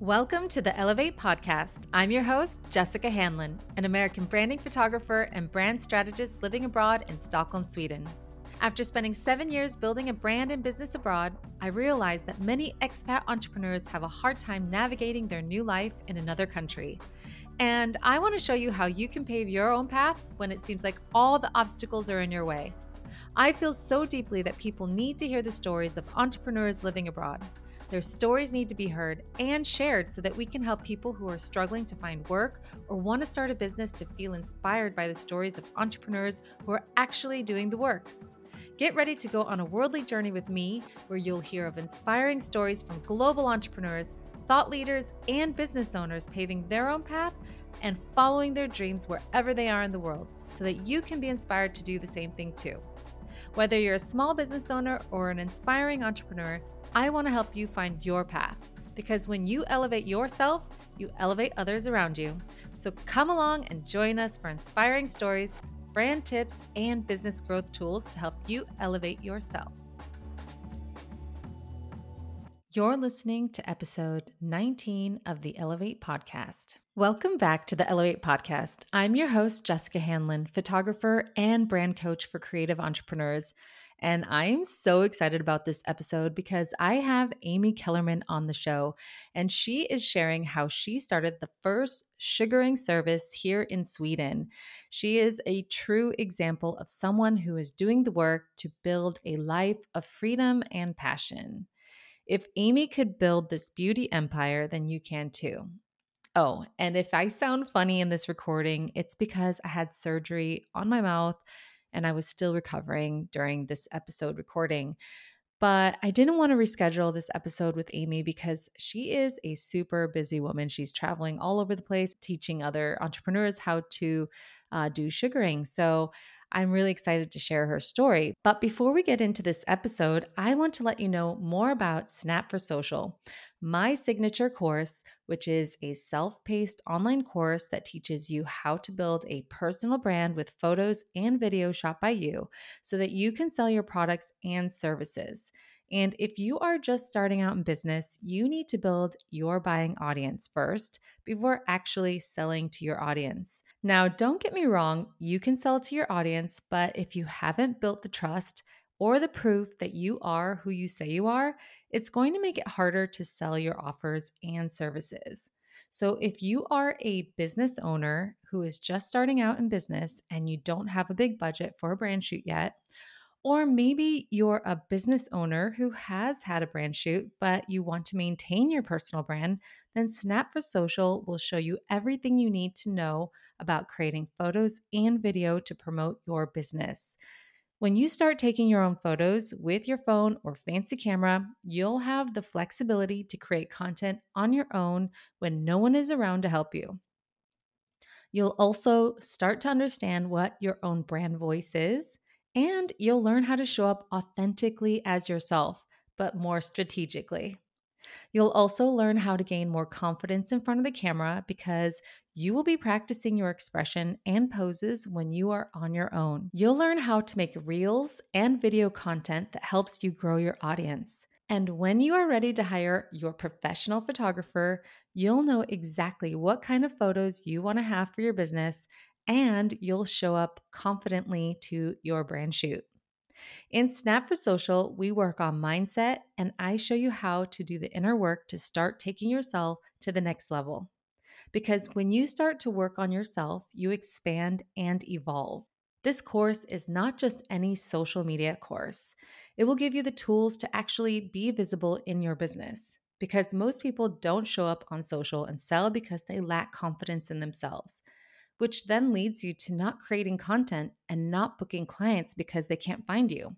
Welcome to the Elevate Podcast. I'm your host, Jessica Hanlon, an American branding photographer and brand strategist living abroad in Stockholm, Sweden. After spending seven years building a brand and business abroad, I realized that many expat entrepreneurs have a hard time navigating their new life in another country. And I want to show you how you can pave your own path when it seems like all the obstacles are in your way. I feel so deeply that people need to hear the stories of entrepreneurs living abroad. Their stories need to be heard and shared so that we can help people who are struggling to find work or want to start a business to feel inspired by the stories of entrepreneurs who are actually doing the work. Get ready to go on a worldly journey with me where you'll hear of inspiring stories from global entrepreneurs, thought leaders, and business owners paving their own path and following their dreams wherever they are in the world so that you can be inspired to do the same thing too. Whether you're a small business owner or an inspiring entrepreneur, I want to help you find your path because when you elevate yourself, you elevate others around you. So come along and join us for inspiring stories, brand tips, and business growth tools to help you elevate yourself. You're listening to episode 19 of the Elevate Podcast. Welcome back to the Elevate Podcast. I'm your host, Jessica Hanlon, photographer and brand coach for creative entrepreneurs. And I'm so excited about this episode because I have Aimee Kellerman on the show, and she is sharing how she started the first sugaring service here in Sweden. She is a true example of someone who is doing the work to build a life of freedom and passion. If Aimee could build this beauty empire, then you can too. Oh, and if I sound funny in this recording, it's because I had surgery on my mouth and I was still recovering during this episode recording. But I didn't want to reschedule this episode with Aimee because she is a super busy woman. She's traveling all over the place, teaching other entrepreneurs how to uh, do sugaring. So I'm really excited to share her story. But before we get into this episode, I want to let you know more about Snap for Social, my signature course, which is a self paced online course that teaches you how to build a personal brand with photos and video shot by you so that you can sell your products and services. And if you are just starting out in business, you need to build your buying audience first before actually selling to your audience. Now, don't get me wrong, you can sell to your audience, but if you haven't built the trust or the proof that you are who you say you are, it's going to make it harder to sell your offers and services. So, if you are a business owner who is just starting out in business and you don't have a big budget for a brand shoot yet, or maybe you're a business owner who has had a brand shoot, but you want to maintain your personal brand, then Snap for Social will show you everything you need to know about creating photos and video to promote your business. When you start taking your own photos with your phone or fancy camera, you'll have the flexibility to create content on your own when no one is around to help you. You'll also start to understand what your own brand voice is and you'll learn how to show up authentically as yourself, but more strategically. You'll also learn how to gain more confidence in front of the camera because you will be practicing your expression and poses when you are on your own. You'll learn how to make reels and video content that helps you grow your audience. And when you are ready to hire your professional photographer, you'll know exactly what kind of photos you want to have for your business and you'll show up confidently to your brand shoot. In Snap for Social, we work on mindset, and I show you how to do the inner work to start taking yourself to the next level. Because when you start to work on yourself, you expand and evolve. This course is not just any social media course, it will give you the tools to actually be visible in your business. Because most people don't show up on social and sell because they lack confidence in themselves which then leads you to not creating content and not booking clients because they can't find you.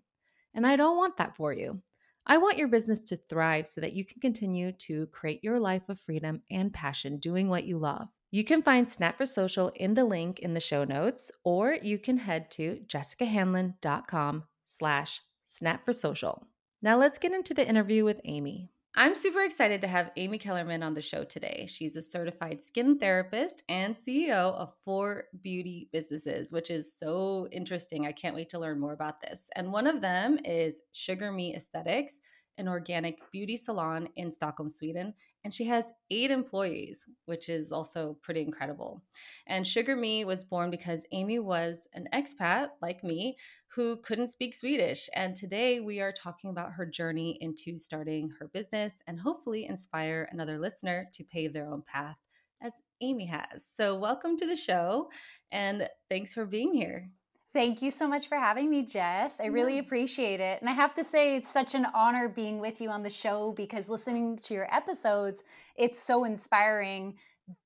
And I don't want that for you. I want your business to thrive so that you can continue to create your life of freedom and passion doing what you love. You can find Snap for Social in the link in the show notes, or you can head to jessicahanlon.com slash snap for social. Now let's get into the interview with Aimee. I'm super excited to have Aimee Kellerman on the show today. She's a certified skin therapist and CEO of four beauty businesses, which is so interesting. I can't wait to learn more about this. And one of them is SugarMe Esthetics. An organic beauty salon in Stockholm, Sweden, and she has eight employees, which is also pretty incredible. And SugarMe was born because Aimee was an expat like me who couldn't speak Swedish. And today we are talking about her journey into starting her business and hopefully inspire another listener to pave their own path as Aimee has. So, welcome to the show and thanks for being here. Thank you so much for having me, Jess. I really appreciate it. And I have to say, it's such an honor being with you on the show because listening to your episodes, it's so inspiring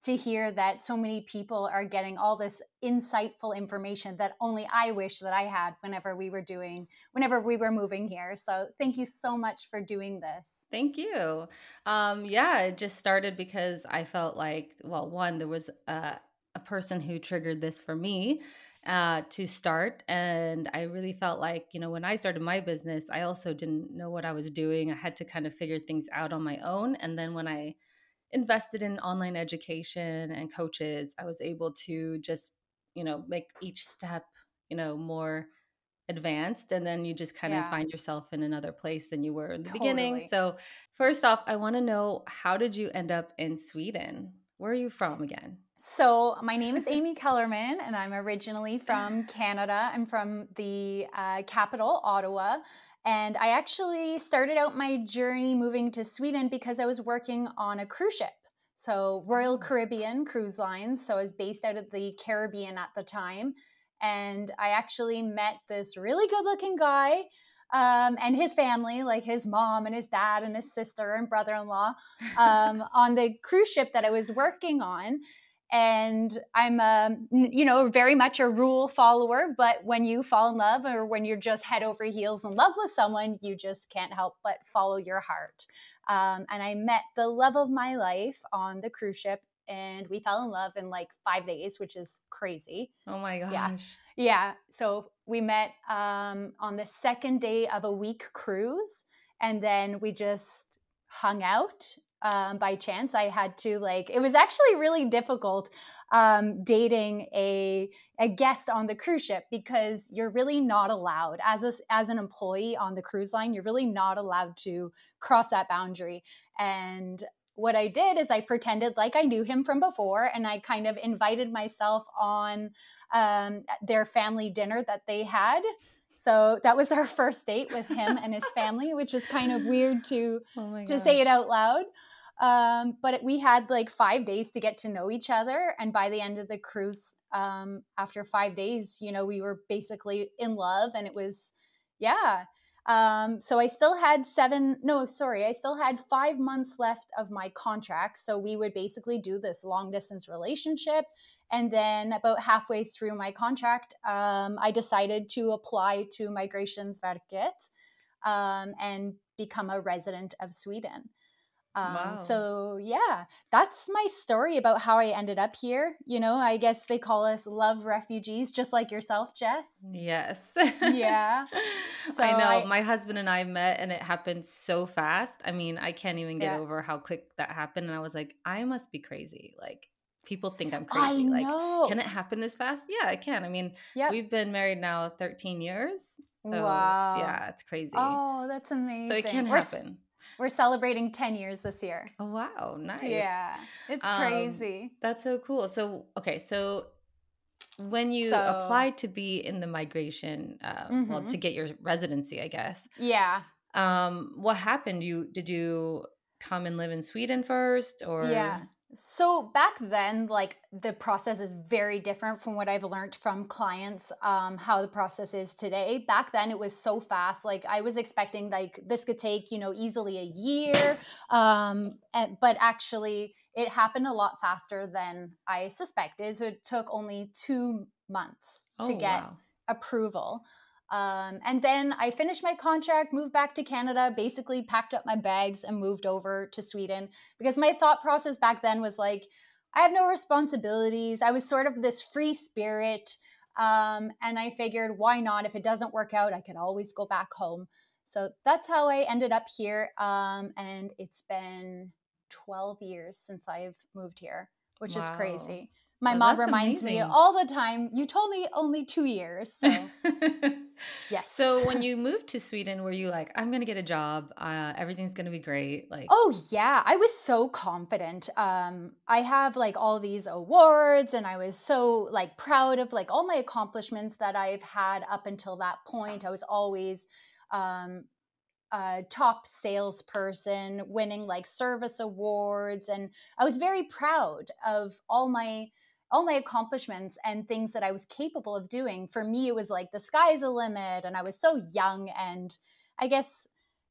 to hear that so many people are getting all this insightful information that only I wish that I had whenever we were doing, whenever we were moving here. So thank you so much for doing this. Thank you. Um, yeah, it just started because I felt like, well, one, there was a, a person who triggered this for me uh, to start. And I really felt like, you know, when I started my business, I also didn't know what I was doing. I had to kind of figure things out on my own. And then when I invested in online education and coaches, I was able to just, you know, make each step, you know, more advanced and then you just kind yeah. of find yourself in another place than you were in the totally. beginning. So, first off, I want to know how did you end up in Sweden? Where are you from again? So, my name is Aimee Kellerman, and I'm originally from Canada. I'm from the uh, capital, Ottawa. And I actually started out my journey moving to Sweden because I was working on a cruise ship. So, Royal oh. Caribbean Cruise Lines. So, I was based out of the Caribbean at the time. And I actually met this really good looking guy um, and his family, like his mom and his dad and his sister and brother in law, um, on the cruise ship that I was working on. And i'm um, you know very much a rule follower but when you fall in love or when you're just head over heels in love with someone you just can't help but follow your heart. Um, and i met the love of my life on the cruise ship and we fell in love in like five days which is crazy oh my gosh yeah yeah so we met um, on the second day of a week cruise and then we just hung out um, by chance. I had to like it was actually really difficult um, dating a a guest on the cruise ship because you're really not allowed as a, as an employee on the cruise line. You're really not allowed to cross that boundary. And what I did is I pretended like I knew him from before, and I kind of invited myself on um, their family dinner that they had. So that was our first date with him and his family, which is kind of weird to oh to say it out loud. Um, but we had like five days to get to know each other. And by the end of the cruise, um, after five days, you know, we were basically in love. And it was, yeah. Um, so I still had seven, no, sorry, I still had five months left of my contract. So we would basically do this long distance relationship. And then about halfway through my contract, um, I decided to apply to Migrationsverket um, and become a resident of Sweden. Um, wow. So yeah, that's my story about how I ended up here. You know, I guess they call us love refugees, just like yourself, Jess. Yes. yeah. So I know I, my husband and I met, and it happened so fast. I mean, I can't even get yeah. over how quick that happened. And I was like, I must be crazy. Like people think I'm crazy. Like, can it happen this fast? Yeah, it can. I mean, yep. we've been married now 13 years. So, wow. Yeah, it's crazy. Oh, that's amazing. So it can We're happen. We're celebrating 10 years this year. Oh, wow. Nice. Yeah. It's um, crazy. That's so cool. So, okay. So, when you so, applied to be in the migration, uh, mm-hmm. well, to get your residency, I guess. Yeah. Um, what happened? You did you come and live in Sweden first, or yeah? So back then, like the process is very different from what I've learned from clients, um, how the process is today. Back then, it was so fast. Like I was expecting like this could take, you know, easily a year. Um, and, but actually, it happened a lot faster than I suspected. So it took only two months oh, to get wow. approval. Um, and then I finished my contract, moved back to Canada, basically packed up my bags and moved over to Sweden because my thought process back then was like, I have no responsibilities. I was sort of this free spirit. Um, and I figured, why not? If it doesn't work out, I could always go back home. So that's how I ended up here. Um, and it's been 12 years since I've moved here, which wow. is crazy. My Well, mom reminds me all the time, you told me only two years. So, yes. So when you moved to Sweden, were you like, I'm gonna get a job, uh, everything's gonna be great? Like, Oh yeah, I was so confident. Um, I have like all these awards, and I was so like proud of like all my accomplishments that I've had up until that point. I was always um, a top salesperson, winning like service awards, and I was very proud of all my all my accomplishments and things that I was capable of doing. For me, it was like the sky's a limit, and I was so young and I guess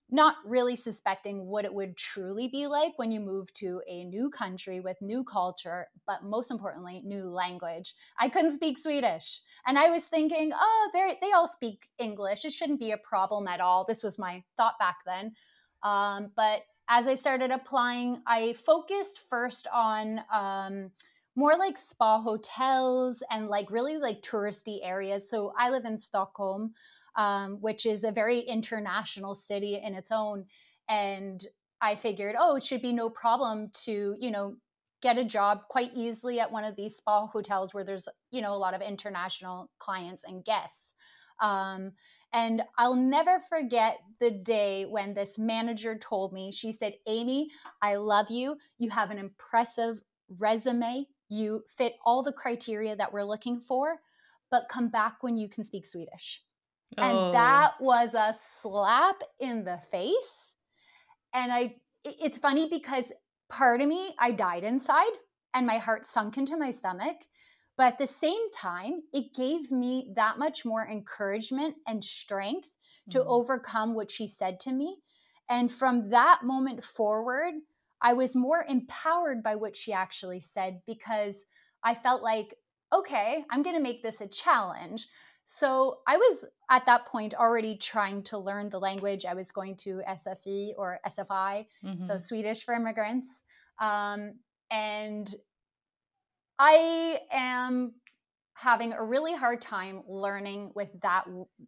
not really suspecting what it would truly be like when you move to a new country with new culture, but most importantly, new language. I couldn't speak Swedish. And I was thinking, oh, they they all speak English. It shouldn't be a problem at all. This was my thought back then. Um, but as I started applying, I focused first on um, more like spa hotels and like really like touristy areas. So I live in Stockholm um, which is a very international city in its own. And I figured, oh, it should be no problem to, you know, get a job quite easily at one of these spa hotels where there's, you know, a lot of international clients and guests. Um, and I'll never forget the day when this manager told me, she said, Aimee, I love you. You have an impressive resume. You fit all the criteria that we're looking for, but come back when you can speak Swedish. And oh, that was a slap in the face. And I it's funny because part of me I died inside and my heart sunk into my stomach. But at the same time, it gave me that much more encouragement and strength to mhm. overcome what she said to me. And from that moment forward, I was more empowered by what she actually said because I felt like, okay, I'm going to make this a challenge. So I was at that point already trying to learn the language. I was going to SFE or SFI, so Mhm. Swedish for immigrants. Um, and I am having a really hard time learning with that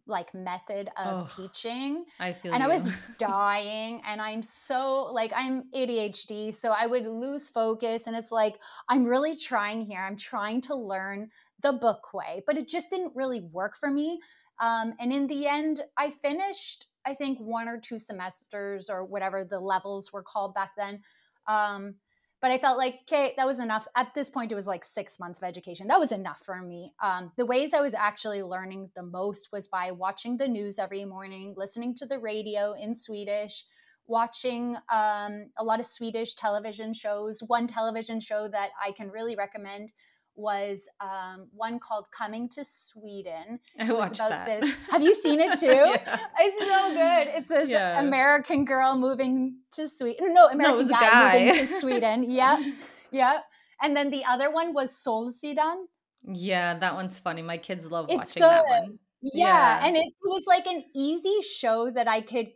like method of Oh, teaching. I feel and I was dying and I'm so like I'm ADHD so I would lose focus and it's like I'm really trying here. I'm trying to learn the book way but it just didn't really work for me. Um, and in the end I finished I think one or two semesters or whatever the levels were called back then. Um, but I felt like, okay, that was enough. At this point, it was like six months of education. That was enough for me. Um, the ways I was actually learning the most was by watching the news every morning, listening to the radio in Swedish, watching um, a lot of Swedish television shows. One television show that I can really recommend was um, one called Coming to Sweden. I watched about that. this. Have you seen it too? Yeah. It's so good. It's this Yeah. American girl moving to Sweden. No, No, it American a guy, guy. moving to Sweden. Yeah, yeah. And then the other one was Solsidan. Yeah, that one's funny. My kids love It's watching that one. Yeah, Yeah. and it was like an easy show that I could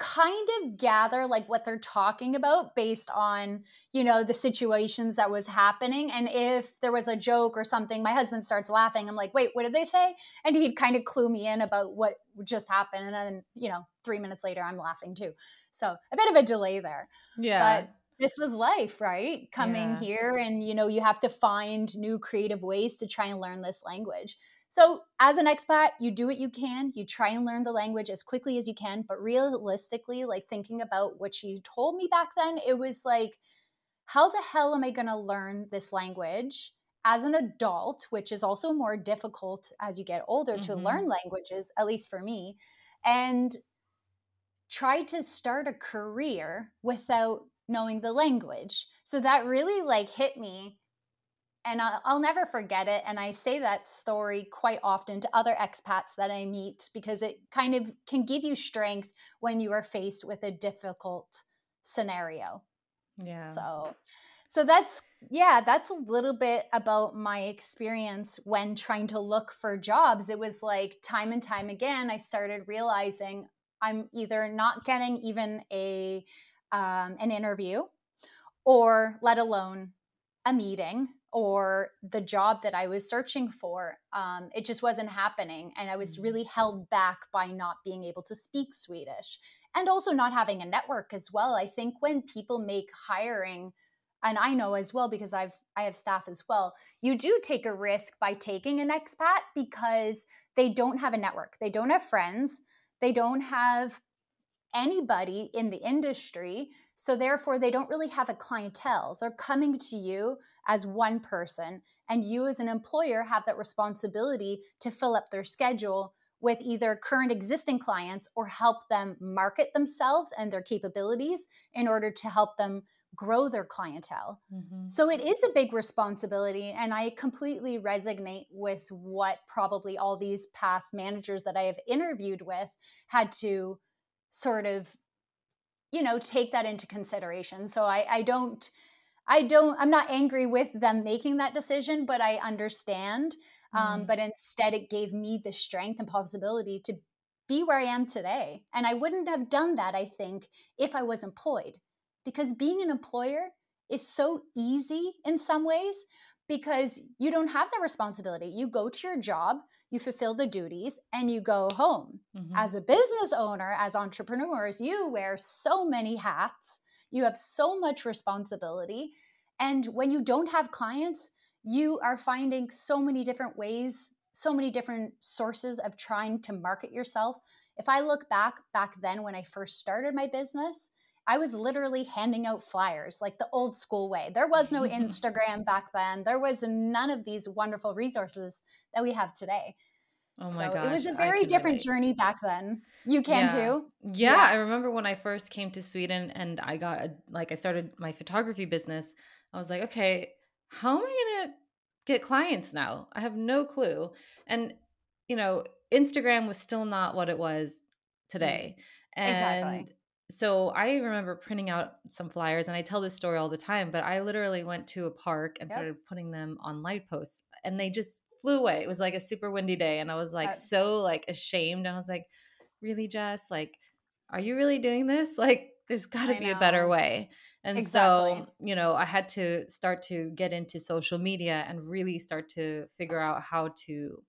kind of gather like what they're talking about based on, you know, the situations that was happening and if there was a joke or something, my husband starts laughing. I'm like, "Wait, what did they say?" And he'd kind of clue me in about what just happened and then, you know, 3 minutes later I'm laughing too. So, a bit of a delay there. Yeah. But this was life, right? Coming Yeah. here and you know, you have to find new creative ways to try and learn this language. So, as an expat, you do what you can. You try and learn the language as quickly as you can, but realistically, like thinking about what she told me back then, it was like how the hell am I going to learn this language as an adult, which is also more difficult as you get older to Mhm. learn languages, at least for me, and try to start a career without knowing the language. So that really like hit me and I'll, I'll never forget it. And I say that story quite often to other expats that I meet because it kind of can give you strength when you are faced with a difficult scenario. Yeah. So, so that's yeah, that's a little bit about my experience when trying to look for jobs. It was like time and time again, I started realizing I'm either not getting even a um, an interview, or let alone a meeting or the job that I was searching for. Um, it just wasn't happening, and I was Mhm. really held back by not being able to speak Swedish and also not having a network as well. I think when people make hiring and I know as well because I've I have staff as well. You do take a risk by taking an expat because they don't have a network. They don't have friends. They don't have anybody in the industry. So therefore they don't really have a clientele. They're coming to you as one person and you as an employer have that responsibility to fill up their schedule with either current existing clients or help them market themselves and their capabilities in order to help them grow their clientele. Mm-hmm. So it is a big responsibility. And I completely resonate with what probably all these past managers that I have interviewed with had to sort of, you know, take that into consideration. So I, I don't. I don't, I'm not angry with them making that decision, but I understand. Um, mm-hmm. but instead, it gave me the strength and possibility to be where I am today. And I wouldn't have done that, I think, if I was employed because being an employer is so easy in some ways because you don't have that responsibility. You go to your job, you fulfill the duties, and you go home. Mm-hmm. As a business owner, as entrepreneurs, you wear so many hats, you have so much responsibility. And when you don't have clients, you are finding so many different ways, so many different sources of trying to market yourself. If I look back, back then when I first started my business, I was literally handing out flyers like the old school way. There was no Instagram back then. There was none of these wonderful resources that we have today. Oh my so gosh. It was a very different relate. journey back then. You can yeah. too. Yeah, yeah, I remember when I first came to Sweden and I got a, like I started my photography business. I was like, okay, how am I going to get clients now? I have no clue. And you know, Instagram was still not what it was mm. today. And exactly so I remember printing out some flyers, and I tell this story all the time. But I literally went to a park and yep. started putting them on light posts, and they just flew away. It was like a super windy day, and I was like so like ashamed, and I was like, "Really, Jess? Like, are you really doing this? Like, there's got to be know. a better way." And exactly. so, you know, I had to start to get into social media and really start to figure out how to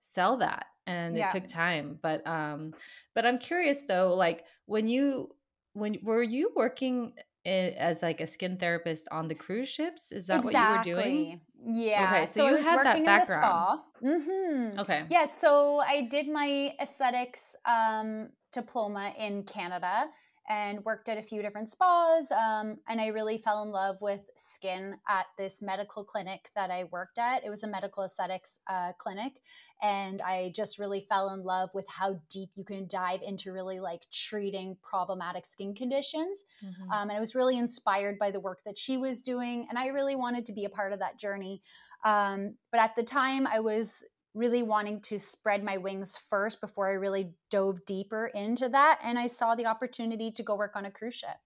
sell that and yeah. it took time but um but i'm curious though like when you when were you working as like a skin therapist on the cruise ships? Is that exactly. what you were doing? Yeah. Okay so, so you had that background. mm-hmm. okay. Yeah so i did my aesthetics um diploma in canada and worked at a few different spas. Um, and I really fell in love with skin at this medical clinic that I worked at. It was a medical aesthetics uh, clinic. And I just really fell in love with how deep you can dive into really like treating problematic skin conditions. Mm-hmm. Um, and I was really inspired by the work that she was doing. And I really wanted to be a part of that journey. Um, but at the time, I was really wanting to spread my wings first before I really dove deeper into that. And I saw the opportunity to go work on a cruise ship.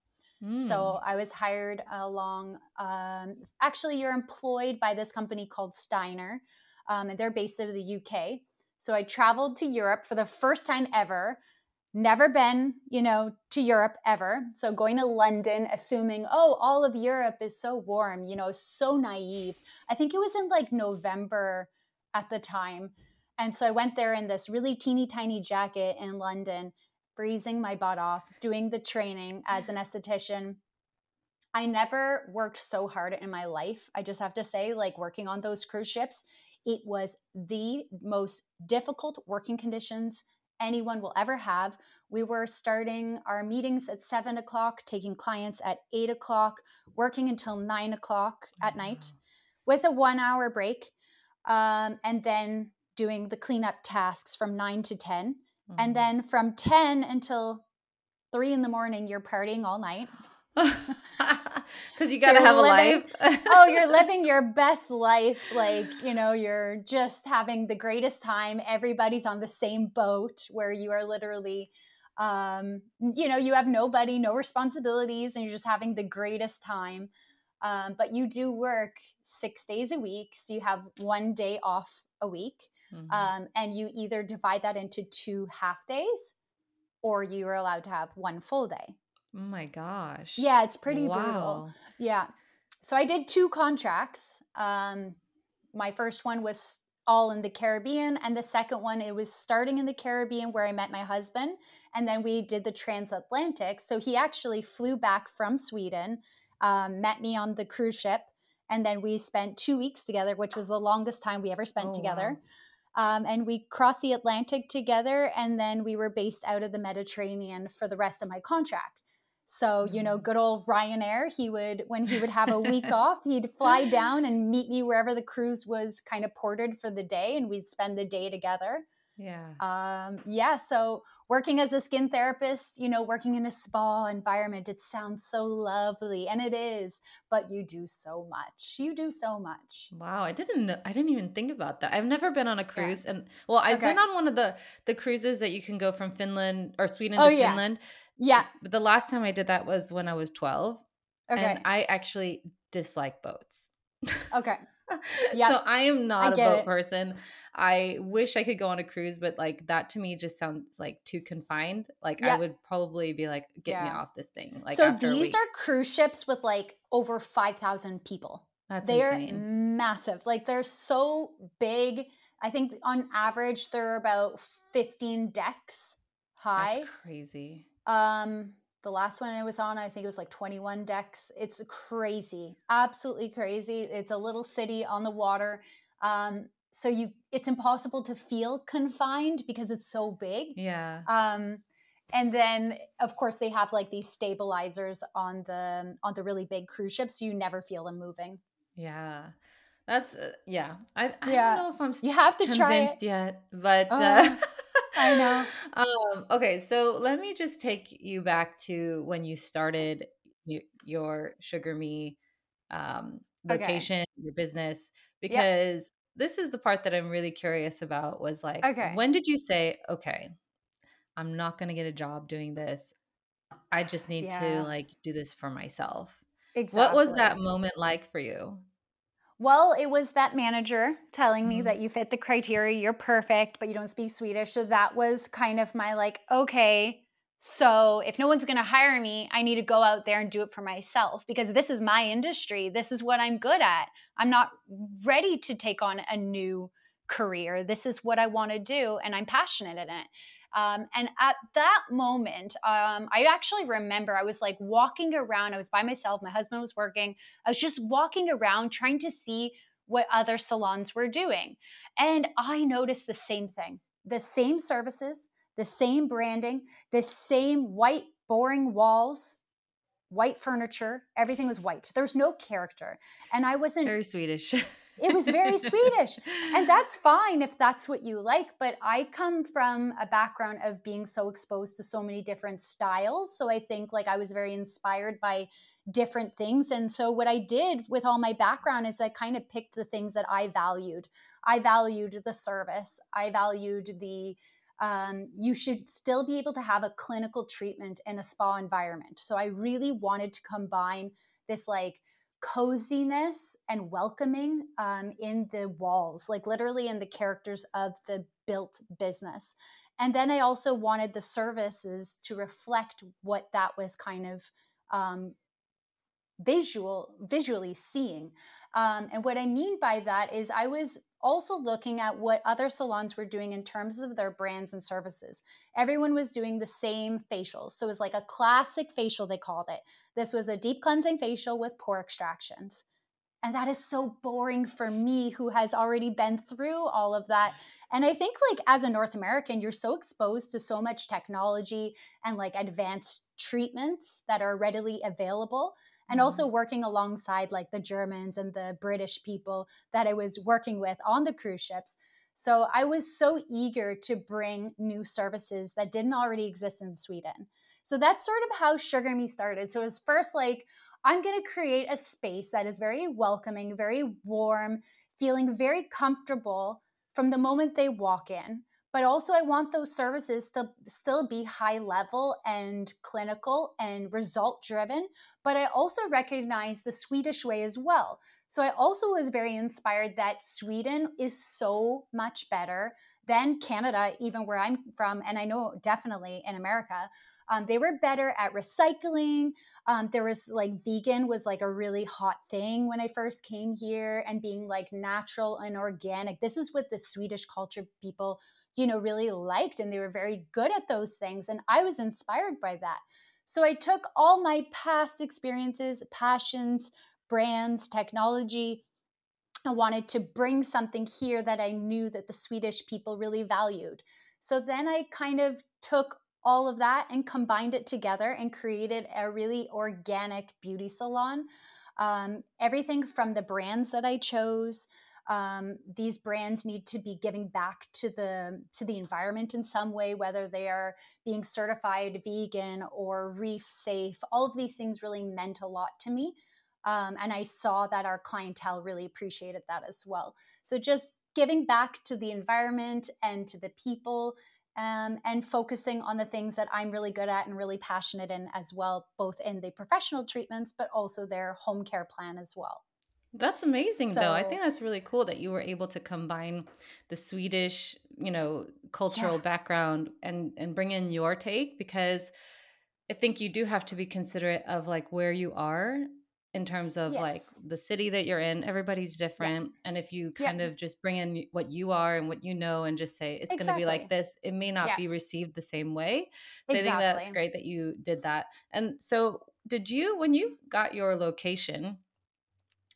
Mm. So I was hired along. Um, actually, you're employed by this company called Steiner, um, and they're based out of the UK. So I traveled to Europe for the first time ever. Never been, you know, to Europe ever. So going to London, assuming, oh, all of Europe is so warm, you know, so naive. I think it was in like November at the time. And so I went there in this really teeny tiny jacket in London, freezing my butt off, doing the training as an esthetician. I never worked so hard in my life. I just have to say, like working on those cruise ships, it was the most difficult working conditions anyone will ever have. We were starting our meetings at seven o'clock, taking clients at eight o'clock, working until nine o'clock at night mm. with a one hour break um, and then doing the cleanup tasks from 9 to 10 mm-hmm. and then from 10 until 3 in the morning you're partying all night. Because you gotta so have a living, life. Oh you're living your best life like you know you're just having the greatest time. Everybody's on the same boat where you are literally um, you know you have nobody no responsibilities and you're just having the greatest time um, but you do work six days a week. So you have one day off a week. Mm-hmm. Um, and you either divide that into two half days or you are allowed to have one full day. Oh my gosh. Yeah, it's pretty wow. brutal. Yeah. So I did two contracts. Um, my first one was all in the Caribbean, and the second one, it was starting in the Caribbean where I met my husband. And then we did the transatlantic. So he actually flew back from Sweden um, met me on the cruise ship. And then we spent two weeks together, which was the longest time we ever spent Oh, together. wow. Um, and we crossed the Atlantic together. And then we were based out of the Mediterranean for the rest of my contract. So, you know, Mhm. good old Ryanair, he would, when he would have a week off, he'd fly down and meet me wherever the cruise was kind of ported for the day. And we'd spend the day together. Yeah. Um, yeah, so working as a skin therapist, you know, working in a spa environment, it sounds so lovely, and it is, but you do so much. You do so much. Wow, I didn't I didn't even think about that. I've never been on a Yeah. cruise and well, I've been on one of the the cruises that you can go from Finland or Sweden Oh, to yeah. Finland. Yeah. But the last time I did that was when I was 12 Okay. and I actually dislike boats. okay. Yep. So I am not a boat it. person. I wish I could go on a cruise, but like that to me just sounds like too confined. Like I would probably be like, get me off this thing. Like so these are cruise ships with like over 5,000 people. That's They're insane. massive. Like they're so big. I think on average they're about 15 decks high. That's crazy. Um, the last one I was on, I think it was like 21 decks. It's crazy, absolutely crazy. It's a little city on the water. Um, so you, it's impossible to feel confined because it's so big. Yeah. Um, and then of course they have like these stabilizers on the on the really big cruise ships, so you never feel them moving. Yeah. That's uh, yeah. I I Yeah. don't know if I'm You have to try it. convinced yet, but uh, Oh, I know. um, okay, so let me just take you back to when you started your SugarMe um, Okay. vocation, your business, because this is the part that I'm really curious about. Was like, Okay. when did you say, okay, I'm not going to get a job doing this. I just need to like do this for myself. Exactly. What was that moment like for you? Well, it was that manager telling me Mhm. that you fit the criteria, you're perfect, but you don't speak Swedish. So that was kind of my like, okay, so if no one's going to hire me, I need to go out there and do it for myself because this is my industry. This is what I'm good at. I'm not ready to take on a new career. This is what I want to do, and I'm passionate in it. Um, and at that moment, um, I actually remember I was like walking around. I was by myself. My husband was working. I was just walking around trying to see what other salons were doing. And I noticed the same thing the same services, the same branding, the same white, boring walls, white furniture. Everything was white. There was no character. And I wasn't, Very Swedish. it was very Swedish. And that's fine if that's what you like. But I come from a background of being so exposed to so many different styles. So I think like I was very inspired by different things. And so what I did with all my background is I kind of picked the things that I valued. I valued the service, I valued the um, you should still be able to have a clinical treatment in a spa environment. So I really wanted to combine this like coziness and welcoming um, in the walls, like literally in the characters of the built business. And then I also wanted the services to reflect what that was kind of um, visual, visually seeing. Um, and what I mean by that is I was also looking at what other salons were doing in terms of their brands and services. Everyone was doing the same facials. So it was like a classic facial, they called it. This was a deep cleansing facial with pore extractions. And that is so boring for me who has already been through all of that. And I think, like, as a North American, you're so exposed to so much technology and like advanced treatments that are readily available. And mm-hmm. also working alongside like the Germans and the British people that I was working with on the cruise ships. So I was so eager to bring new services that didn't already exist in Sweden. So that's sort of how SugarMe started. So it was first like, I'm going to create a space that is very welcoming, very warm, feeling very comfortable from the moment they walk in. But also, I want those services to still be high level and clinical and result driven. But I also recognize the Swedish way as well. So I also was very inspired that Sweden is so much better than Canada, even where I'm from. And I know definitely in America. Um, they were better at recycling. Um, there was like vegan was like a really hot thing when I first came here, and being like natural and organic. This is what the Swedish culture people, you know, really liked, and they were very good at those things. And I was inspired by that. So I took all my past experiences, passions, brands, technology. I wanted to bring something here that I knew that the Swedish people really valued. So then I kind of took all of that and combined it together and created a really organic beauty salon. Um, everything from the brands that I chose, um, these brands need to be giving back to the to the environment in some way whether they are being certified vegan or reef safe all of these things really meant a lot to me um, and i saw that our clientele really appreciated that as well so just giving back to the environment and to the people um, and focusing on the things that I'm really good at and really passionate in as well, both in the professional treatments, but also their home care plan as well. That's amazing so, though. I think that's really cool that you were able to combine the Swedish, you know, cultural yeah. background and and bring in your take because I think you do have to be considerate of like where you are in terms of yes. like the city that you're in. Everybody's different. Yeah. And if you kind yeah. of just bring in what you are and what you know and just say it's exactly. going to be like this, it may not be received the same way. So exactly. I think that's great that you did that. And so did you when you got your location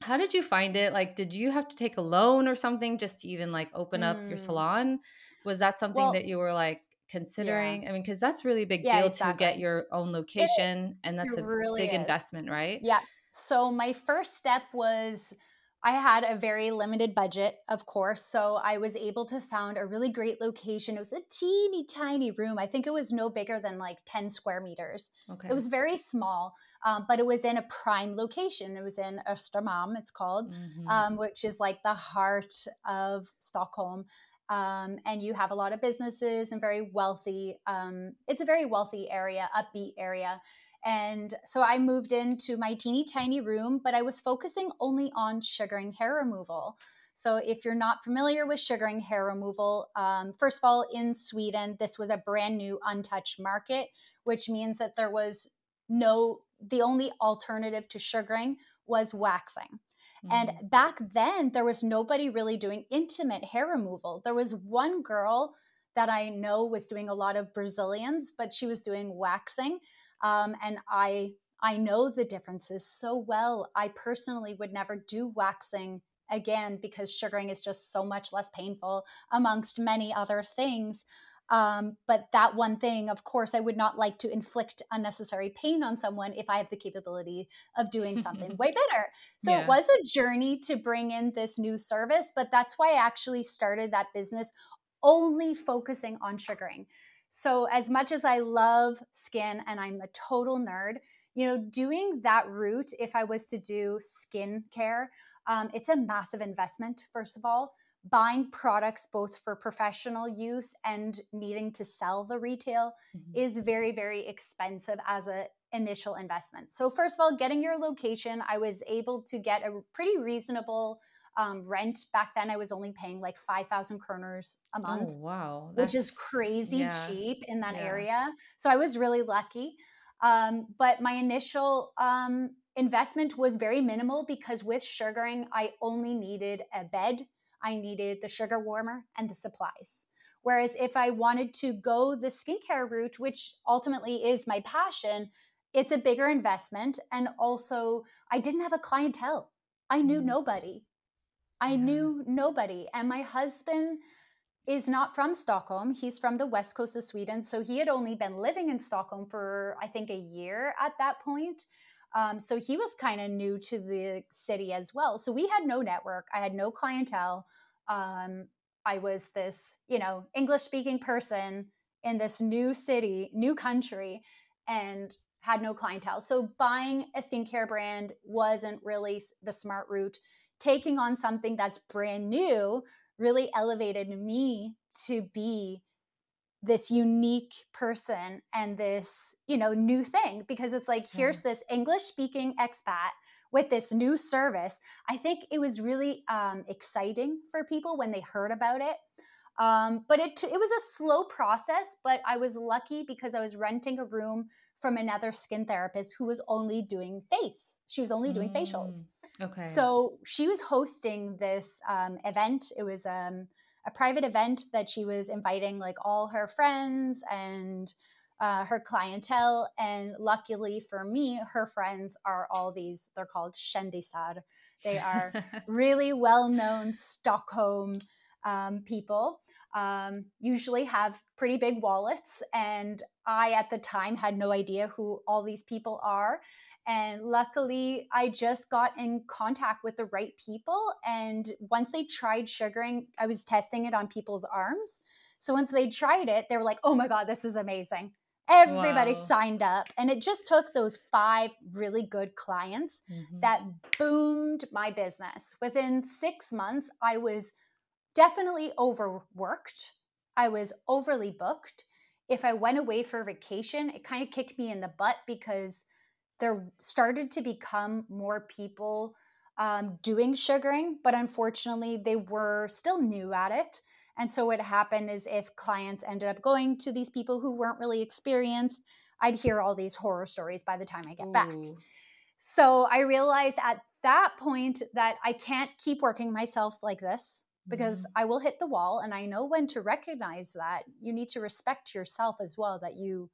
how did you find it? Like, did you have to take a loan or something just to even like open up your mm. salon? Was that something well, that you were like considering? Yeah. I mean, because that's really big yeah, deal exactly. to get your own location, and that's it a really big is. investment, right? Yeah. So my first step was I had a very limited budget, of course. So I was able to found a really great location. It was a teeny tiny room. I think it was no bigger than like 10 square meters. Okay. It was very small, um, but it was in a prime location. It was in Östermalm, it's called, mm-hmm. um, which is like the heart of Stockholm. Um, and you have a lot of businesses and very wealthy. Um, it's a very wealthy area, upbeat area. And so I moved into my teeny tiny room, but I was focusing only on sugaring hair removal. So, if you're not familiar with sugaring hair removal, um, first of all, in Sweden, this was a brand new untouched market, which means that there was no, the only alternative to sugaring was waxing. Mm-hmm. And back then, there was nobody really doing intimate hair removal. There was one girl that I know was doing a lot of Brazilians, but she was doing waxing um, and I I know the differences so well. I personally would never do waxing again because sugaring is just so much less painful, amongst many other things. Um, but that one thing, of course, I would not like to inflict unnecessary pain on someone if I have the capability of doing something way better. So yeah. it was a journey to bring in this new service, but that's why I actually started that business only focusing on sugaring. So, as much as I love skin and I'm a total nerd, you know, doing that route, if I was to do skin care, um, it's a massive investment, first of all. Buying products both for professional use and needing to sell the retail mm-hmm. is very, very expensive as an initial investment. So, first of all, getting your location, I was able to get a pretty reasonable um, rent back then, I was only paying like 5,000 kroners a month. Oh, wow. That's, which is crazy yeah, cheap in that yeah. area. So I was really lucky. Um, but my initial um, investment was very minimal because with sugaring, I only needed a bed, I needed the sugar warmer, and the supplies. Whereas if I wanted to go the skincare route, which ultimately is my passion, it's a bigger investment. And also, I didn't have a clientele. I knew mm. nobody. I knew nobody. And my husband is not from Stockholm. He's from the west coast of Sweden. So he had only been living in Stockholm for, I think, a year at that point. Um, so he was kind of new to the city as well. So we had no network. I had no clientele. Um, I was this, you know, English speaking person in this new city, new country, and had no clientele. So buying a skincare brand wasn't really the smart route taking on something that's brand new really elevated me to be this unique person and this you know new thing because it's like here's this english speaking expat with this new service. I think it was really um, exciting for people when they heard about it um, but it, it was a slow process but i was lucky because i was renting a room from another skin therapist who was only doing face she was only doing mm. facials Okay. So she was hosting this um, event. It was um, a private event that she was inviting like all her friends and uh, her clientele. And luckily for me, her friends are all these, they're called kändisar. They are really well known Stockholm um, people. Um, usually have pretty big wallets. And I, at the time, had no idea who all these people are. And luckily, I just got in contact with the right people. And once they tried sugaring, I was testing it on people's arms. So once they tried it, they were like, oh my God, this is amazing. Everybody wow. signed up. And it just took those five really good clients mm-hmm. that boomed my business. Within six months, I was definitely overworked. I was overly booked. If I went away for vacation, it kind of kicked me in the butt because there started to become more people um, doing sugaring, but unfortunately, they were still new at it. And so, what happened is if clients ended up going to these people who weren't really experienced, I'd hear all these horror stories by the time I get Ooh. back. So, I realized at that point that I can't keep working myself like this because mm-hmm. I will hit the wall and I know when to recognize that. You need to respect yourself as well that you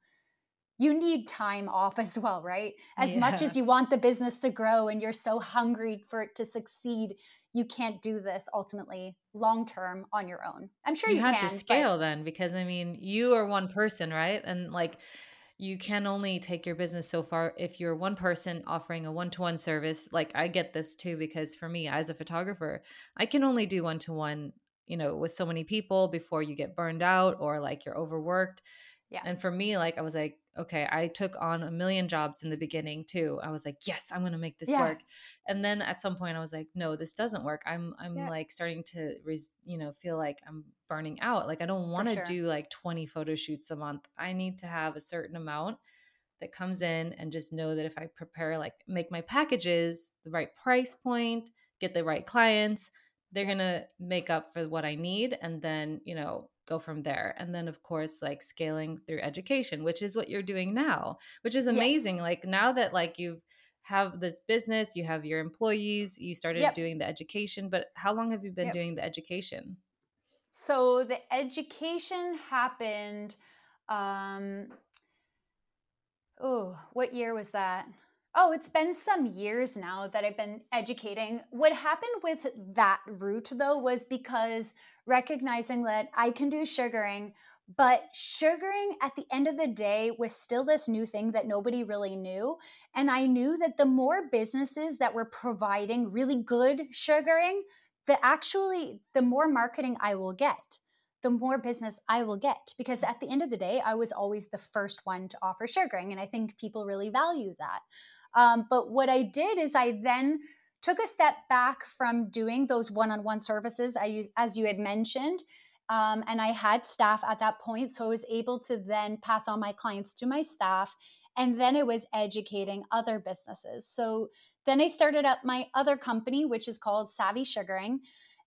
you need time off as well, right? As yeah. much as you want the business to grow and you're so hungry for it to succeed, you can't do this ultimately long term on your own. I'm sure you, you have to scale but- then because I mean, you are one person, right? And like you can only take your business so far if you're one person offering a one-to-one service. Like I get this too because for me as a photographer, I can only do one-to-one, you know, with so many people before you get burned out or like you're overworked. Yeah. And for me, like I was like, okay, I took on a million jobs in the beginning too. I was like, yes, I'm going to make this yeah. work. And then at some point I was like, no, this doesn't work. I'm I'm yeah. like starting to res- you know, feel like I'm burning out. Like I don't want to sure. do like 20 photo shoots a month. I need to have a certain amount that comes in and just know that if I prepare like make my packages the right price point, get the right clients, they're going to make up for what I need and then, you know, go from there and then of course like scaling through education which is what you're doing now which is amazing yes. like now that like you have this business you have your employees you started yep. doing the education but how long have you been yep. doing the education so the education happened um oh what year was that Oh, it's been some years now that I've been educating. What happened with that route, though, was because recognizing that I can do sugaring, but sugaring at the end of the day was still this new thing that nobody really knew. And I knew that the more businesses that were providing really good sugaring, the actually, the more marketing I will get the more business I will get. Because at the end of the day, I was always the first one to offer sugaring. And I think people really value that. Um, but what I did is I then took a step back from doing those one-on-one services I use, as you had mentioned. Um, and I had staff at that point, so I was able to then pass on my clients to my staff, and then it was educating other businesses. So then I started up my other company, which is called Savvy Sugaring,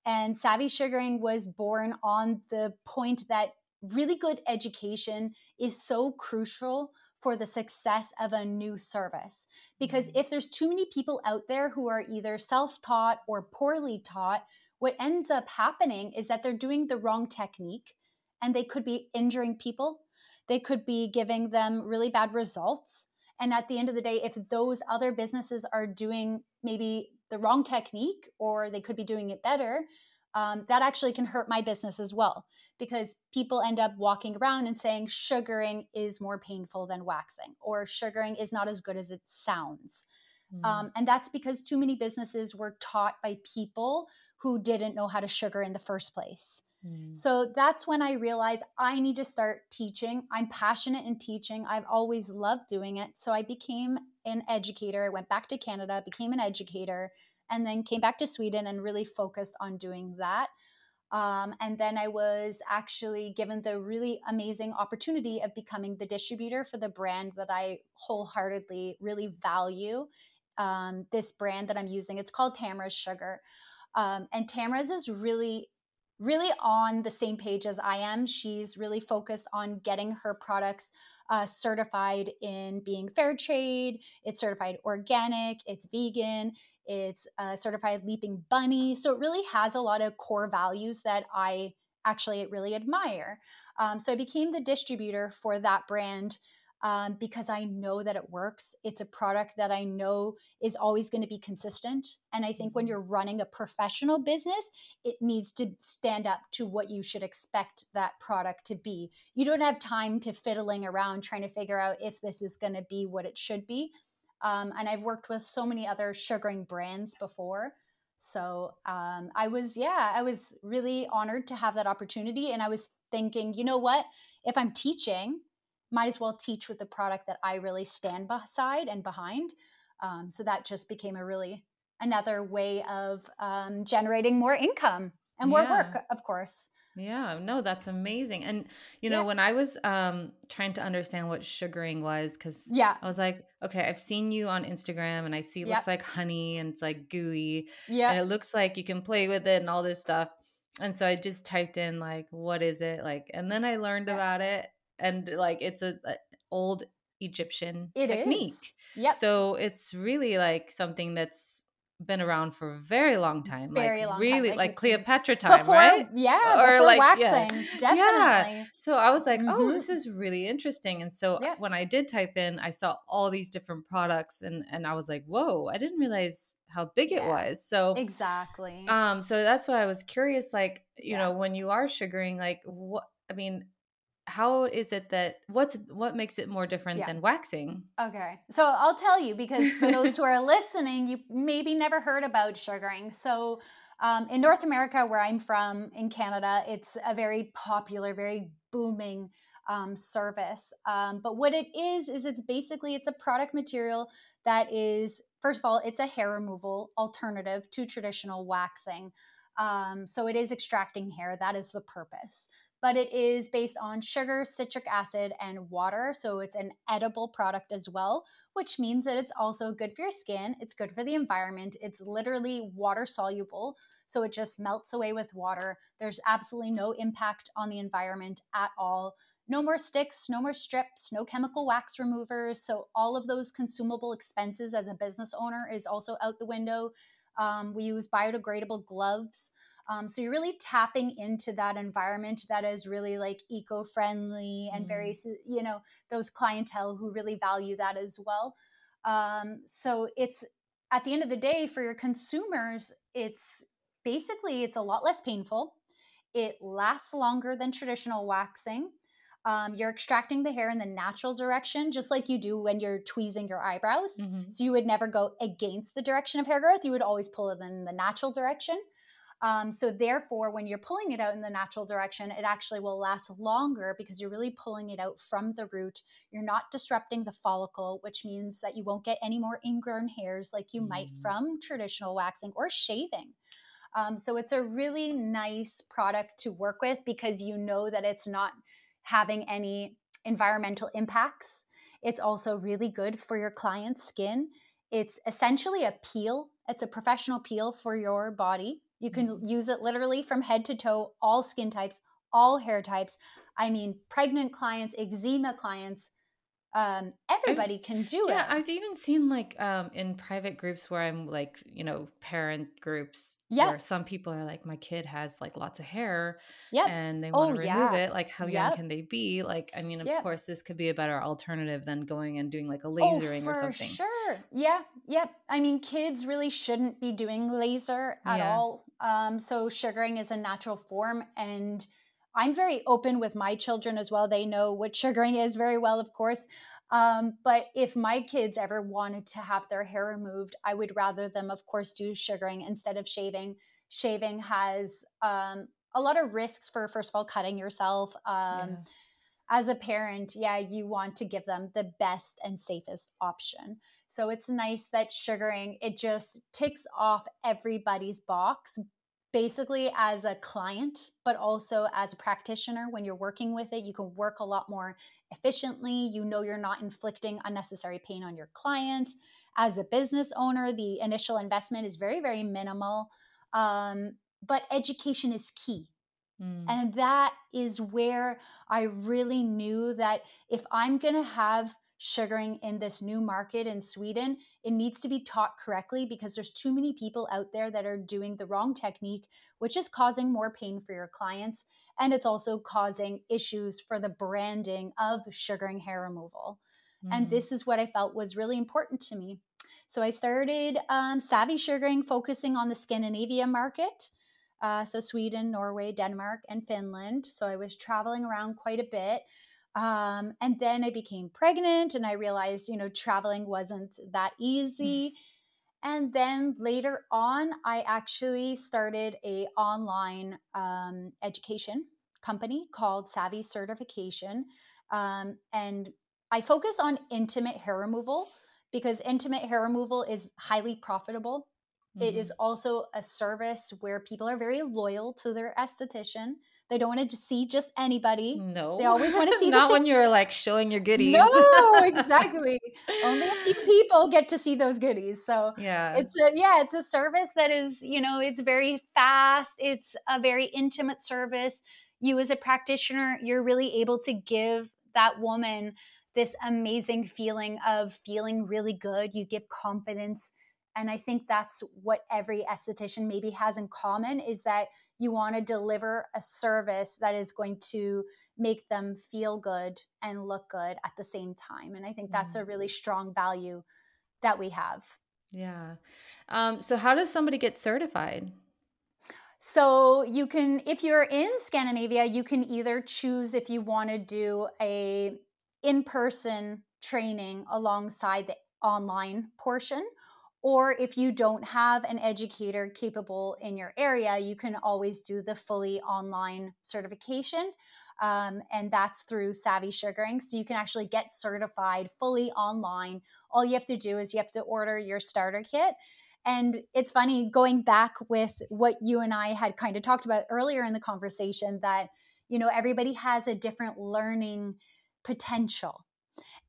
and Savvy Sugaring was born on the point that really good education is so crucial for the success of a new service. Because mm-hmm. if there's too many people out there who are either self taught or poorly taught, what ends up happening is that they're doing the wrong technique and they could be injuring people. They could be giving them really bad results. And at the end of the day, if those other businesses are doing maybe the wrong technique or they could be doing it better, um, that actually can hurt my business as well because people end up walking around and saying sugaring is more painful than waxing or sugaring is not as good as it sounds. Mm. Um, and that's because too many businesses were taught by people who didn't know how to sugar in the first place. Mm. So that's when I realized I need to start teaching. I'm passionate in teaching. I've always loved doing it. So I became an educator. I went back to Canada, became an educator, and then came back to Sweden and really focused on doing that. Um, and then I was actually given the really amazing opportunity of becoming the distributor for the brand that I wholeheartedly really value. Um, this brand that I'm using, it's called Tamara's Sugar. Um, and Tamara's is really, really on the same page as I am. She's really focused on getting her products uh, certified in being fair trade, it's certified organic, it's vegan, it's uh, certified leaping bunny. So it really has a lot of core values that I actually really admire. Um, so I became the distributor for that brand um, because I know that it works. It's a product that I know is always going to be consistent. And I think when Mhm. you're running a professional business, it needs to stand up to what you should expect that product to be. You don't have time to fiddling around trying to figure out if this is going to be what it should be. Um, and I've worked with so many other sugaring brands before. So um, I was, yeah, I was really honored to have that opportunity. And I was thinking, you know what? If I'm teaching, might as well teach with the product that I really stand beside and behind. Um, so that just became a really another way of um, generating more income and more Yeah. work, of course. Yeah, no, that's amazing. And you know, Yeah. when I was um trying to understand what sugaring was, because Yeah. I was like, okay, I've seen you on Instagram and I see it Yep. looks like honey and it's like gooey Yeah. and it looks like you can play with it and all this stuff. And so I just typed in like, what is it? Like, and then I learned about it and like it's a, a old Egyptian It technique. Yeah. So it's really like something that's been around for a very long time, like Very long time. really Like like Cleopatra time, before, right? yeah, Or before like yeah. waxing, Yeah. definitely. So I was like, oh, hmm this is really interesting. And so Yeah. when I did type in, I saw all these different products and and I was like, whoa, I didn't realize how big it Yeah. was. So Exactly. um so that's why I was curious like, you Yeah. know, when you are sugaring like what I mean, how is it that what's what makes it more different Yeah. than waxing? Okay. So I'll tell you because for those who are listening, you maybe never heard about sugaring. So um, in North America, where I'm from in Canada, it's a very popular, very booming um, service. Um, but what it is is it's basically it's a product material that is first of all it's a hair removal alternative to traditional waxing. Um, so it is extracting hair. That is the purpose but it is based on sugar, citric acid, and water. So it's an edible product as well, which means that it's also good for your skin. It's good for the environment. It's literally water soluble. So it just melts away with water. There's absolutely no impact on the environment at all. No more sticks, no more strips, no chemical wax removers. So all of those consumable expenses as a business owner is also out the window. Um, we use biodegradable gloves. Um, so you're really tapping into that environment that is really like eco-friendly and very, Mm. s- you know, those clientele who really value that as well. Um, so it's at the end of the day for your consumers, it's basically it's a lot less painful. It lasts longer than traditional waxing. Um, you're extracting the hair in the natural direction, just like you do when you're tweezing your eyebrows. Mhm. So you would never go against the direction of hair growth. You would always pull it in the natural direction. Um, so therefore, when you're pulling it out in the natural direction, it actually will last longer because you're really pulling it out from the root. You're not disrupting the follicle, which means that you won't get any more ingrown hairs like you might Mm. from traditional waxing or shaving. Um, so it's a really nice product to work with because you know that it's not having any environmental impacts. It's also really good for your client's skin. It's essentially a peel, it's a professional peel for your body. You can use it literally from head to toe, all skin types, all hair types. I mean, pregnant clients, eczema clients, um, I've everybody can do yeah, it. Yeah, I've even seen like um in private groups where I'm like, you know, parent groups Yep. where some people are like, my kid has like lots of hair Yep. and they want Oh, to remove yeah. it. Like, how young Yep. can they be? Like, I mean, of Yep. course, this could be a better alternative than going and doing like a Oh, lasering or something. sure. Yeah. Yep. I mean, kids really shouldn't be doing laser at Yeah. all. Um, so sugaring is a natural form, and I'm very open with my children as well. They know what sugaring is very well, of course. Um, but if my kids ever wanted to have their hair removed, I would rather them, of course, do sugaring instead of shaving. Shaving has um, a lot of risks for, first of all, cutting yourself. Um, Yeah. as a parent, yeah, you want to give them the best and safest option. So it's nice that sugaring it just ticks off everybody's box basically as a client, but also as a practitioner when you're working with it, you can work a lot more efficiently. You know you're not inflicting unnecessary pain on your clients. As a business owner, the initial investment is very very minimal. Um, but education is key. Mm. And that is where I really knew that if I'm going to have sugaring in this new market in Sweden, it needs to be taught correctly because there's too many people out there that are doing the wrong technique, which is causing more pain for your clients. and it's also causing issues for the branding of sugaring hair removal. Mm-hmm. And this is what I felt was really important to me. So I started um, Savvy Sugaring, focusing on the Scandinavia market. Uh, so Sweden, Norway, Denmark, and Finland. So I was traveling around quite a bit. Um, and then I became pregnant and I realized, you know, traveling wasn't that easy. and then later on, I actually started a online um, education company called Savvy Certification. Um, and I focus on intimate hair removal because intimate hair removal is highly profitable. Mm-hmm. It is mm-hmm. also a service where people are very loyal to their esthetician. They don't want to see just anybody. No. They always want to see Not when you're like showing your goodies. No, exactly. Only a few people get to see those goodies. So yeah. It's a yeah, it's a service that is, you know, it's very fast. It's a very intimate service. You as a practitioner, you're really able to give that woman this amazing feeling of feeling really good. You give confidence. And I think that's what every esthetician maybe has in common is that you want to deliver a service that is going to make them feel good and look good at the same time. And I think that's mm. a really strong value that we have. Yeah. Um, so, how does somebody get certified? So you can, if you're in Scandinavia, you can either choose if you want to do a in person training alongside the online portion. Or if you don't have an educator capable in your area, you can always do the fully online certification. Um, and that's through Savvy Sugaring. So you can actually get certified fully online. All you have to do is you have to order your starter kit. And it's funny going back with what you and I had kind of talked about earlier in the conversation that, you know, everybody has a different learning potential.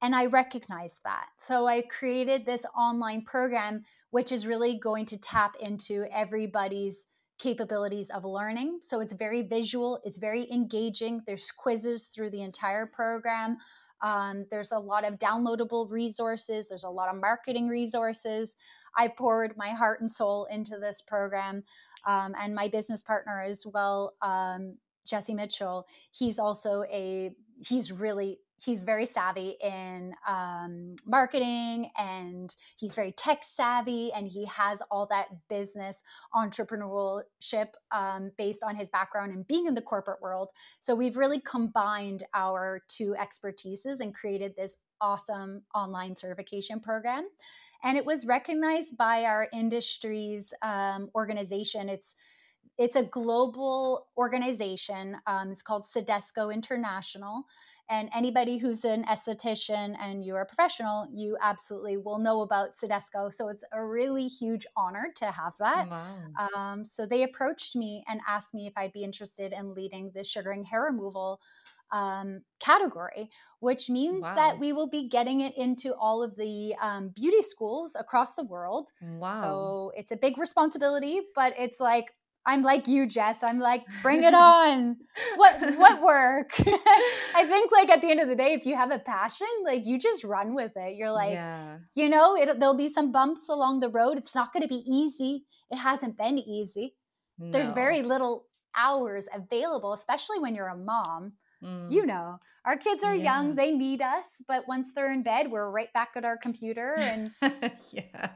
And I recognize that. So I created this online program, which is really going to tap into everybody's capabilities of learning. So it's very visual, it's very engaging. There's quizzes through the entire program. Um, there's a lot of downloadable resources, there's a lot of marketing resources. I poured my heart and soul into this program. Um, and my business partner as well, um, Jesse Mitchell, he's also a he's really he's very savvy in um, marketing and he's very tech savvy and he has all that business entrepreneurship um, based on his background and being in the corporate world so we've really combined our two expertises and created this awesome online certification program and it was recognized by our industry's um, organization it's it's a global organization. Um, it's called CIDESCO International. And anybody who's an esthetician and you're a professional, you absolutely will know about CIDESCO. So it's a really huge honor to have that. Wow. Um, so they approached me and asked me if I'd be interested in leading the sugaring hair removal um, category, which means wow. that we will be getting it into all of the um, beauty schools across the world. Wow. So it's a big responsibility, but it's like, I'm like you, Jess. I'm like, bring it on. what what work? I think like at the end of the day, if you have a passion, like you just run with it. You're like, yeah. you know, it, there'll be some bumps along the road. It's not going to be easy. It hasn't been easy. No. There's very little hours available, especially when you're a mom. Mm. You know, our kids are yeah. young; they need us. But once they're in bed, we're right back at our computer, and yeah.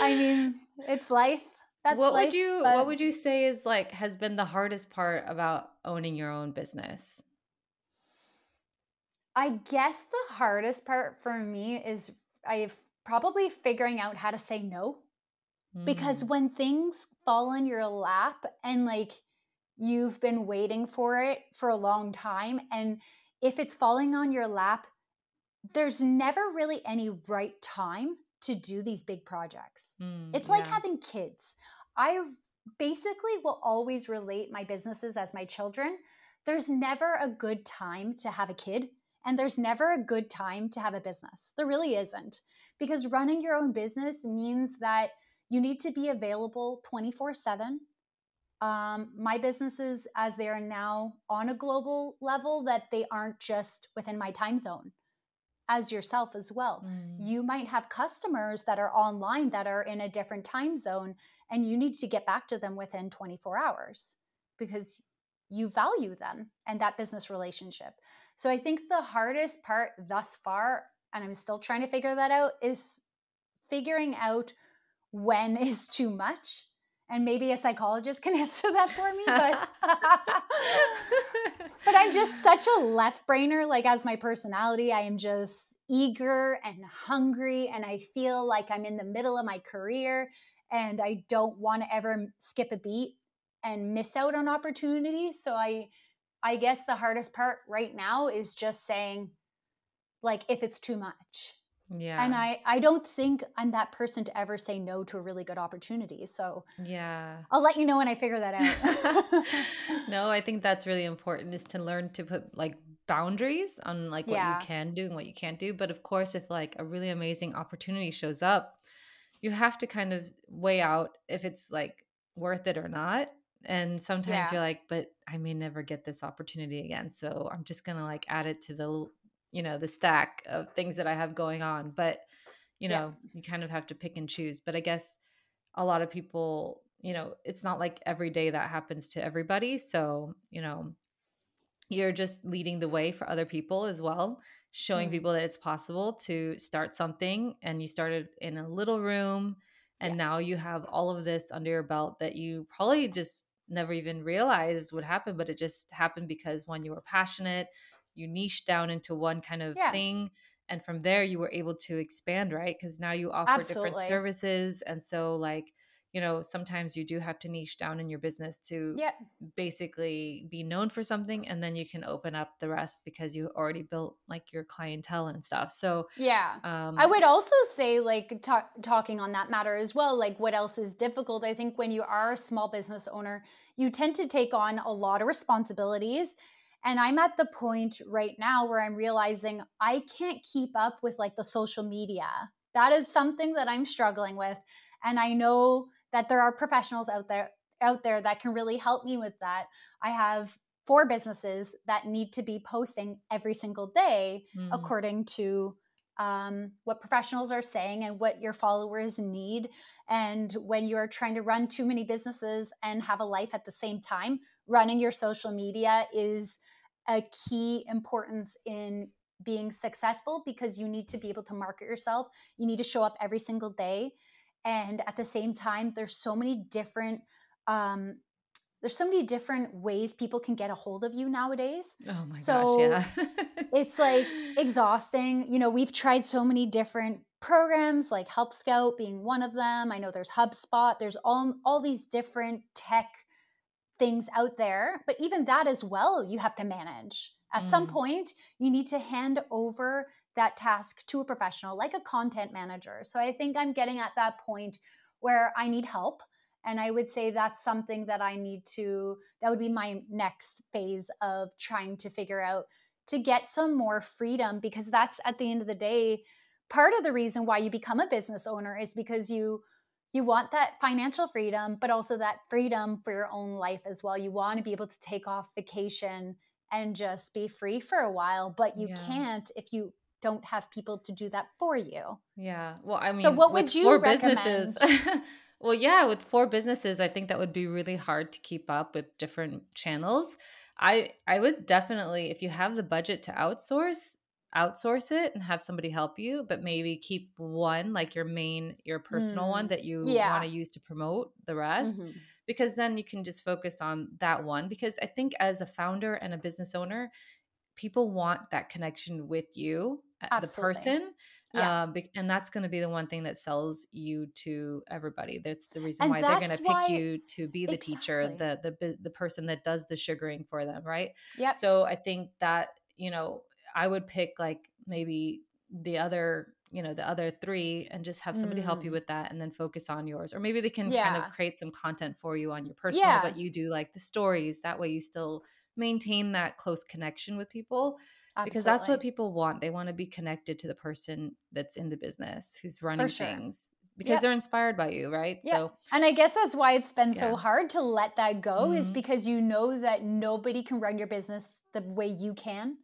I mean, it's life that's what life, would you but... what would you say is like has been the hardest part about owning your own business? I guess the hardest part for me is I've probably figuring out how to say no. Mm. Because when things fall in your lap and like you've been waiting for it for a long time and if it's falling on your lap there's never really any right time to do these big projects. Mm, it's like yeah. having kids. I basically will always relate my businesses as my children. There's never a good time to have a kid, and there's never a good time to have a business. There really isn't. Because running your own business means that you need to be available 24 7. Um, my businesses, as they are now on a global level, that they aren't just within my time zone as yourself as well. Mm. You might have customers that are online that are in a different time zone, and you need to get back to them within 24 hours because you value them and that business relationship. So I think the hardest part thus far, and I'm still trying to figure that out, is figuring out when is too much. And maybe a psychologist can answer that for me, but but I'm just such a left brainer. Like as my personality, I am just eager and hungry, and I feel like I'm in the middle of my career, and I don't want to ever skip a beat and miss out on opportunities. So I I guess the hardest part right now is just saying like if it's too much. Yeah. And I I don't think I'm that person to ever say no to a really good opportunity. So Yeah. I'll let you know when I figure that out. no, I think that's really important is to learn to put like boundaries on like what Yeah. you can do and what you can't do. But of course, if like a really amazing opportunity shows up, you have to kind of weigh out if it's like worth it or not. And sometimes Yeah. you're like, but I may never get this opportunity again. So I'm just gonna like add it to the, you know, the stack of things that I have going on. But, you Yeah. know, you kind of have to pick and choose. But I guess a lot of people, you know, it's not like every day that happens to everybody. So, you know, you're just leading the way for other people as well, showing Mm. people that it's possible to start something. And you started in a little room, and Yeah. now you have all of this under your belt that you probably just never even realized would happen, but it just happened because when you were passionate, you niched down into one kind of Yeah. thing. And from there, you were able to expand, right? Because now you offer different services. And so, like, you know, sometimes you do have to niche down in your business to yeah. basically be known for something and then you can open up the rest because you already built like your clientele and stuff so Yeah. um I would also say, like, ta- talking on that matter as well, like, what else is difficult? I think when you are a small business owner, you tend to take on a lot of responsibilities. And I'm at the point right now where I'm realizing I can't keep up with like the social media. That is something that I'm struggling with. And I know that there are professionals out there out there that can really help me with that. I have four businesses that need to be posting every single day mm, according to um, what professionals are saying and what your followers need. And when you're trying to run too many businesses and have a life at the same time, running your social media is a key importance in being successful because you need to be able to market yourself. You need to show up every single day. And at the same time, there's so many different um, there's so many different ways people can get a hold of you nowadays oh my so gosh yeah it's like exhausting. You know, we've tried so many different programs like Help Scout being one of them. I know there's HubSpot, there's all all these different tech things out there, but even that as well you have to manage. At some Mm. point, you need to hand over that task to a professional like a content manager. So I think I'm getting at that point where I need help and I would say that's something that I need to that would be my next phase of trying to figure out to get some more freedom because that's at the end of the day part of the reason why you become a business owner is because you you want that financial freedom but also that freedom for your own life as well you want to be able to take off vacation and just be free for a while but you Yeah. can't if you don't have people to do that for you yeah well i mean So what would you four businesses recommend? well yeah with four businesses i think that would be really hard to keep up with different channels i i would definitely if you have the budget to outsource outsource it and have somebody help you but maybe keep one like your main your personal one Mm, that you yeah. want to use to promote the rest Mhm. because then you can just focus on that one because i think as a founder and a business owner people want that connection with you uh, the person Yeah. um, and that's going to be the one thing that sells you to everybody that's the reason And why they're going to pick you to be the teacher the the the person that does the sugaring for them right Yeah. so i think that you know i would pick like maybe the other you know the other three and just have somebody help you Mm. with that and then focus on yours or maybe they can kind of create some content for you on your personal Yeah. but you do like the stories that way you still maintain that close connection with people because that's what people want they want to be connected to the person that's in the business who's running sure. things because Yep. they're inspired by you right Yeah. so And I guess that's why it's been Yeah. so hard to let that go is Mhm. because you know that nobody can run your business the way you can.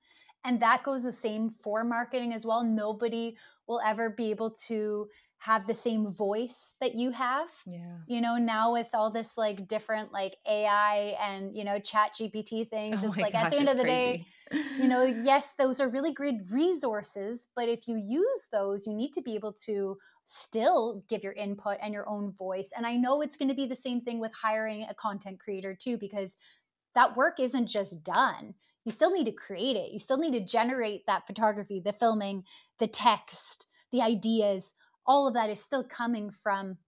And that goes the same for marketing as well. Nobody will ever be able to have the same voice that you have. Yeah. You know, now with all this like different like AI and, you know, ChatGPT things, Oh it's like at the end of the day, you know, yes, those are really great resources, but if you use those, you need to be able to still give your input and your own voice. And I know it's going to be the same thing with hiring a content creator too, because that work isn't just done. You still need to create it. You still need to generate that photography, the filming, the text, the ideas. All of that is still coming from,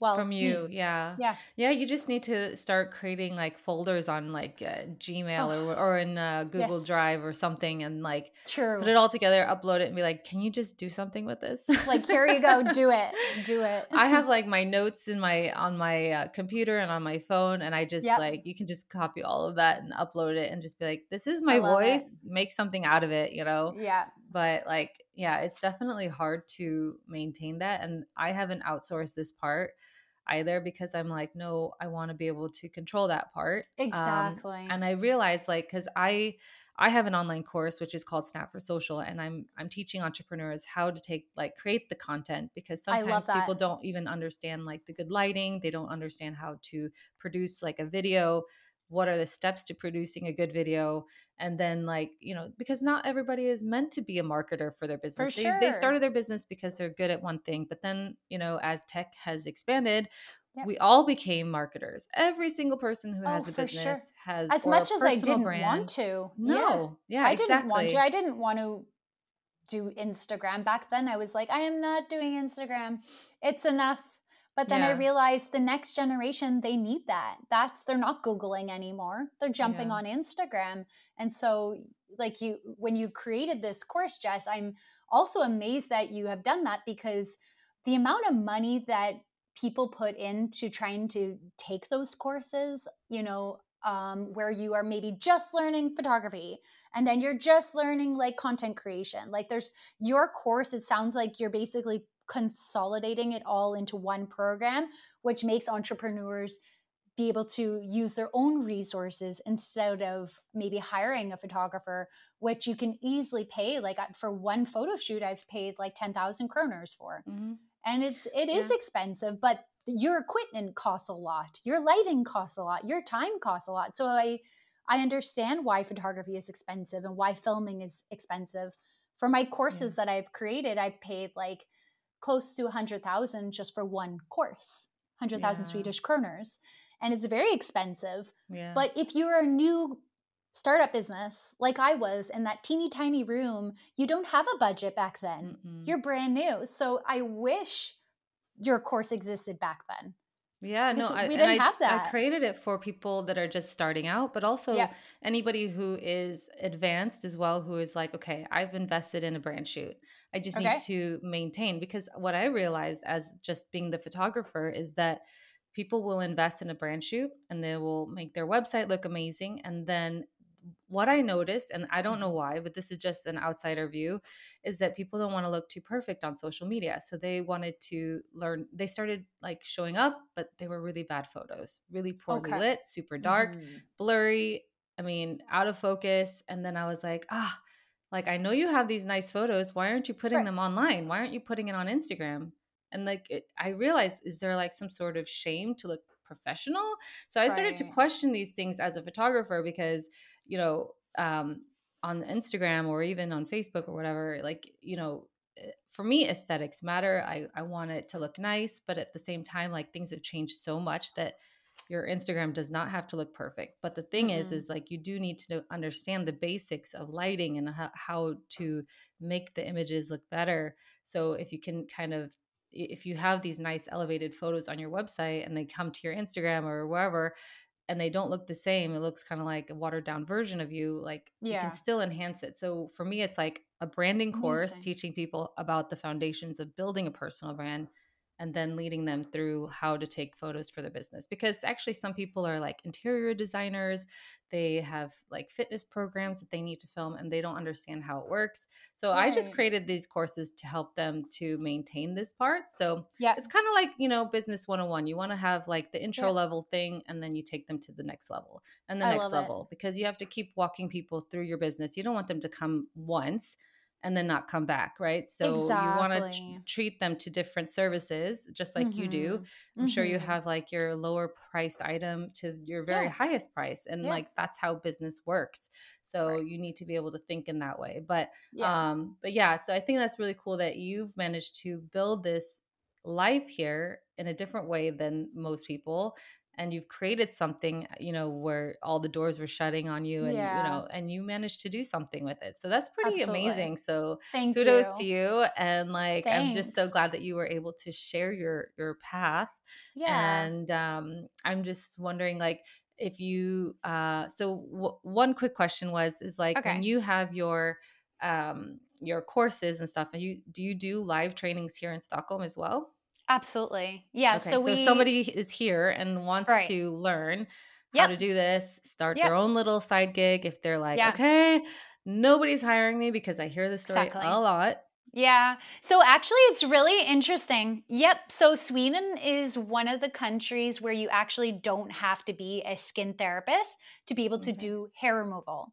well, from me. you yeah Yeah. yeah you just need to start creating like folders on like uh, gmail Oh, or, or in uh, google yes. drive or something and like True. put it all together upload it and be like can you just do something with this like, here you go. Do it. Do it. i have like my notes in my on my uh, computer and on my phone and i just Yep. like you can just copy all of that and upload it and just be like this is my love it. voice make something out of it you know Yeah. but like yeah it's definitely hard to maintain that and i haven't outsourced this part either because i'm like no i want to be able to control that part Um, Exactly. and i realized like because i i have an online course which is called Snapped for Social and i'm i'm teaching entrepreneurs how to take like create the content because sometimes people don't even understand like the good lighting they don't understand how to produce like a video what are the steps to producing a good video and then like you know because not everybody is meant to be a marketer for their business they, they sure. started their business because they're good at one thing but then you know as tech has expanded Yep. we all became marketers every single person who Oh, has a business sure. has As much as I didn't brand. want to. Yeah. no yeah, I exactly didn't want to. I didn't want to do Instagram back then. I was like, I am not doing Instagram. It's enough. But then I Yeah. realized the next generation, they need that. That's they're not Googling anymore. They're jumping Yeah. on Instagram. And so like you when you created this course, Jess, I'm also amazed that you have done that because the amount of money that people put into trying to take those courses, you know, um, where you are maybe just learning photography and then you're just learning like content creation. Like there's your course, it sounds like you're basically consolidating it all into one program, which makes entrepreneurs be able to use their own resources instead of maybe hiring a photographer, which you can easily pay. Like for one photo shoot, I've paid like 10,000 kroners for Mhm. and it's it is Yeah. expensive but your equipment costs a lot your lighting costs a lot your time costs a lot so i i understand why photography is expensive and why filming is expensive for my courses that i've created i've paid like close to 100000 just for one course 100000 Yeah. swedish kroners and it's very expensive yeah but if you're a new startup business like I was in that teeny tiny room, you don't have a budget back then. Mm-mm. You're brand new. So I wish your course existed back then. Yeah, no, I, we didn't I, have I that. created it for people that are just starting out, but also Yeah. anybody who is advanced as well, who is like, okay, I've invested in a brand shoot. I just Okay. need to maintain because what I realized as just being the photographer is that people will invest in a brand shoot and they will make their website look amazing. And then what I noticed, and I don't know Mm-hmm. why, but this is just an outsider view, is that people don't want to look too perfect on social media. So they wanted to learn, they started like showing up, but they were really bad photos, really poorly Okay. lit, super dark, Mhm. blurry. I mean, out of focus. And then I was like, ah, like I know you have these nice photos. Why aren't you putting Right. them online? Why aren't you putting it on Instagram? And like, it, I realized, is there like some sort of shame to look professional? So I started to question these things as a photographer because, you know, um, on Instagram or even on Facebook or whatever, like, you know, eh, for me, aesthetics matter. I, I want it to look nice, but at the same time, like things have changed so much that your Instagram does not have to look perfect. But the thing is, Mm-mm. is like you do need to understand the basics of lighting and how, how to make the images look better. So if you can kind of if you have these nice elevated photos on your website and they come to your Instagram or wherever and they don't look the same, it looks kind of like a watered down version of you, like you can still enhance it. So for me, it's like a branding course Amazing. teaching people about the foundations of building a personal brand and then leading them through how to take photos for their business. Because actually, some people are like interior designers, they have like fitness programs that they need to film and they don't understand how it works. So I just created these courses to help them to maintain this part. So Yeah. it's kind of like, you know, business 101. You want to have like the intro Yeah. level thing and then you take them to the next level and the I next love it. level because you have to keep walking people through your business. You don't want them to come once and then not come back, right? So exactly. you want to treat them to different services, just like mm-hmm. you do. Mm-hmm. I'm mm-hmm. sure you mm-hmm. have like your lower priced item to your very yeah. highest price, and yeah. like that's how business works. So right. you need to be able to think in that way. But yeah. um, but yeah, so I think that's really cool that you've managed to build this life here in a different way than most people and you've created something you know where all the doors were shutting on you and yeah. you know and you managed to do something with it so that's pretty Absolutely. amazing so Thank kudos you. to you and like Thanks. i'm just so glad that you were able to share your your path yeah and um i'm just wondering like if you uh so w- one quick question was is like okay. when you have your um your courses and stuff and you do you do live trainings here in stockholm as well Absolutely. Yeah. Okay, so, so we, somebody is here and wants right. to learn how yep. to do this, start yep. their own little side gig. If they're like, yeah. okay, nobody's hiring me because I hear this story exactly. a lot. Yeah. So actually, it's really interesting. Yep. So Sweden is one of the countries where you actually don't have to be a skin therapist to be able to do hair removal.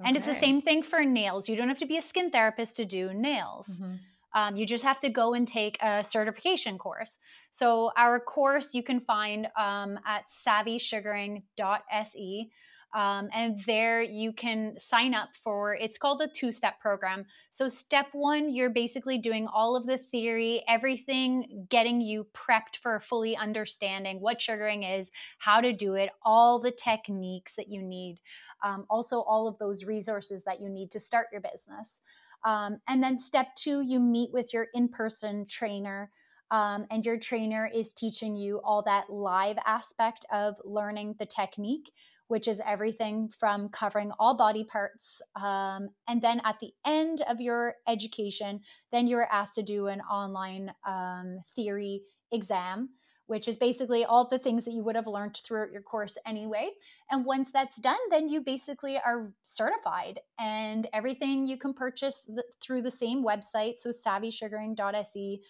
Okay. And it's the same thing for nails. You don't have to be a skin therapist to do nails. Mm-hmm. Um, you just have to go and take a certification course. So, our course you can find um, at savvysugaring.se. Um, and there you can sign up for it's called a two step program. So, step one, you're basically doing all of the theory, everything getting you prepped for fully understanding what sugaring is, how to do it, all the techniques that you need, um, also all of those resources that you need to start your business. Um, and then step two, you meet with your in person trainer. Um, and your trainer is teaching you all that live aspect of learning the technique, which is everything from covering all body parts. Um, and then at the end of your education, then you're asked to do an online um, theory exam which is basically all the things that you would have learned throughout your course anyway. And once that's done, then you basically are certified and everything you can purchase th- through the same website. So savvysugaring.se.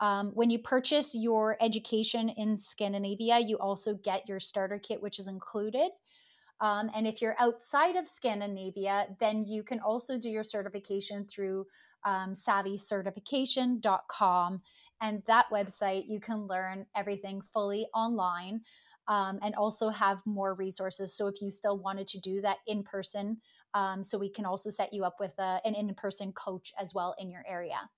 Um, when you purchase your education in Scandinavia, you also get your starter kit, which is included. Um, and if you're outside of Scandinavia, then you can also do your certification through um, savvycertification.com. And that website, you can learn everything fully online um, and also have more resources. So if you still wanted to do that in person, um, so we can also set you up with a, an in person coach as well in your area.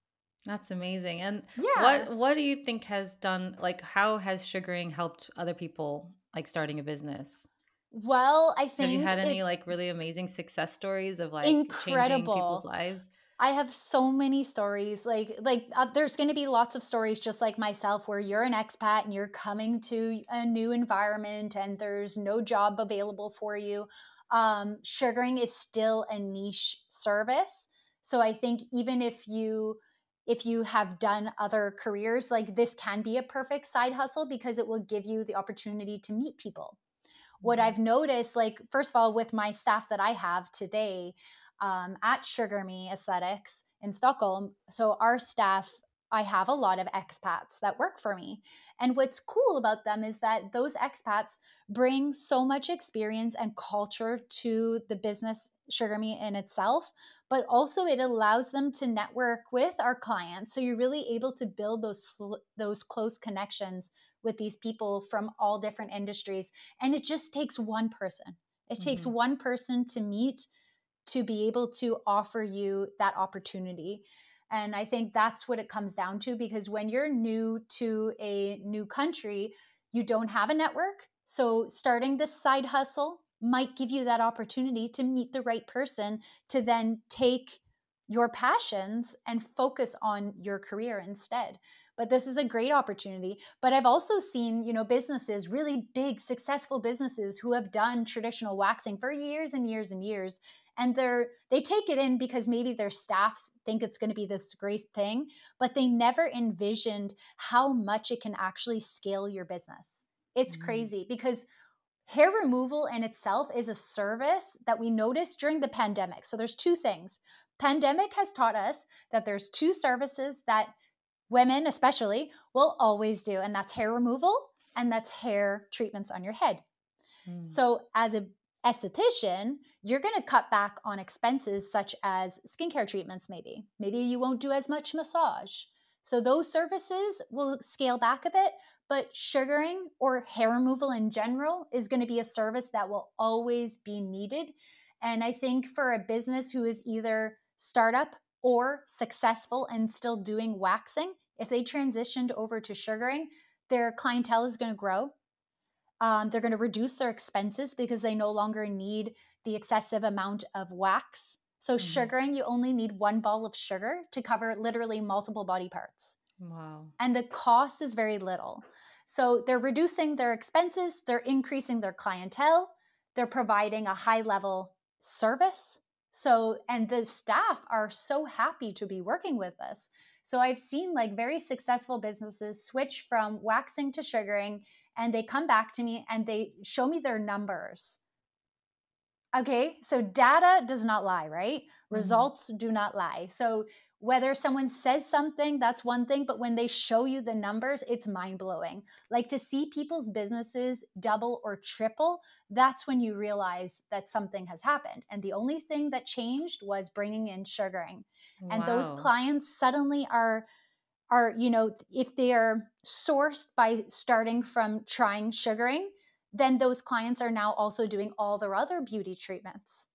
That's amazing. And yeah. what what do you think has done like how has sugaring helped other people like starting a business? Well, I think Have you had any it, like really amazing success stories of like incredible. changing people's lives? I have so many stories. Like like uh, there's going to be lots of stories just like myself where you're an expat and you're coming to a new environment and there's no job available for you. Um, sugaring is still a niche service. So I think even if you if you have done other careers, like this can be a perfect side hustle because it will give you the opportunity to meet people. What mm-hmm. I've noticed, like, first of all, with my staff that I have today, um, at SugarMe Esthetics in Stockholm. So our staff, I have a lot of expats that work for me. And what's cool about them is that those expats bring so much experience and culture to the business SugarMe in itself, but also it allows them to network with our clients. So you're really able to build those those close connections with these people from all different industries. And it just takes one person. It mm-hmm. takes one person to meet to be able to offer you that opportunity. And I think that's what it comes down to because when you're new to a new country, you don't have a network. So starting this side hustle might give you that opportunity to meet the right person to then take your passions and focus on your career instead but this is a great opportunity but i've also seen you know businesses really big successful businesses who have done traditional waxing for years and years and years and they're they take it in because maybe their staff think it's going to be this great thing but they never envisioned how much it can actually scale your business it's mm-hmm. crazy because hair removal in itself is a service that we noticed during the pandemic so there's two things pandemic has taught us that there's two services that women especially will always do and that's hair removal and that's hair treatments on your head mm. so as a esthetician, you're going to cut back on expenses such as skincare treatments, maybe. Maybe you won't do as much massage. So those services will scale back a bit, but sugaring or hair removal in general is going to be a service that will always be needed. And I think for a business who is either startup or successful and still doing waxing, if they transitioned over to sugaring, their clientele is going to grow. Um, they're going to reduce their expenses because they no longer need the excessive amount of wax. So, mm-hmm. sugaring, you only need one ball of sugar to cover literally multiple body parts. Wow. And the cost is very little. So, they're reducing their expenses, they're increasing their clientele, they're providing a high level service. So, and the staff are so happy to be working with us. So, I've seen like very successful businesses switch from waxing to sugaring and they come back to me and they show me their numbers. Okay, so data does not lie, right? Mm-hmm. Results do not lie. So whether someone says something, that's one thing, but when they show you the numbers, it's mind blowing. Like to see people's businesses double or triple, that's when you realize that something has happened. And the only thing that changed was bringing in sugaring. Wow. And those clients suddenly are are you know if they're sourced by starting from trying sugaring then those clients are now also doing all their other beauty treatments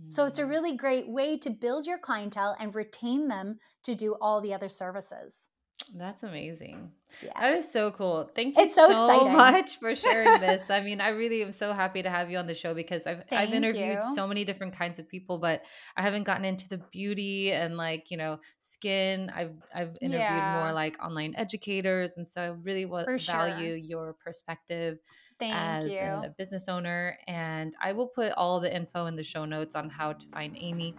mm. so it's a mm. really great way to build your clientele and retain them to do all the other services that's amazing. Yeah. That is so cool. Thank you it's so, so much for sharing this. I mean, I really am so happy to have you on the show because I've Thank I've interviewed you. so many different kinds of people, but I haven't gotten into the beauty and like, you know, skin. I've I've interviewed yeah. more like online educators. And so I really want value your perspective Thank as you. a business owner. And I will put all the info in the show notes on how to find Aimee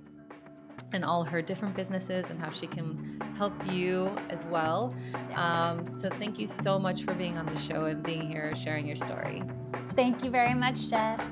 and all her different businesses and how she can help you as well. Um, so, thank you so much for being on the show and being here sharing your story. Thank you very much, Jess.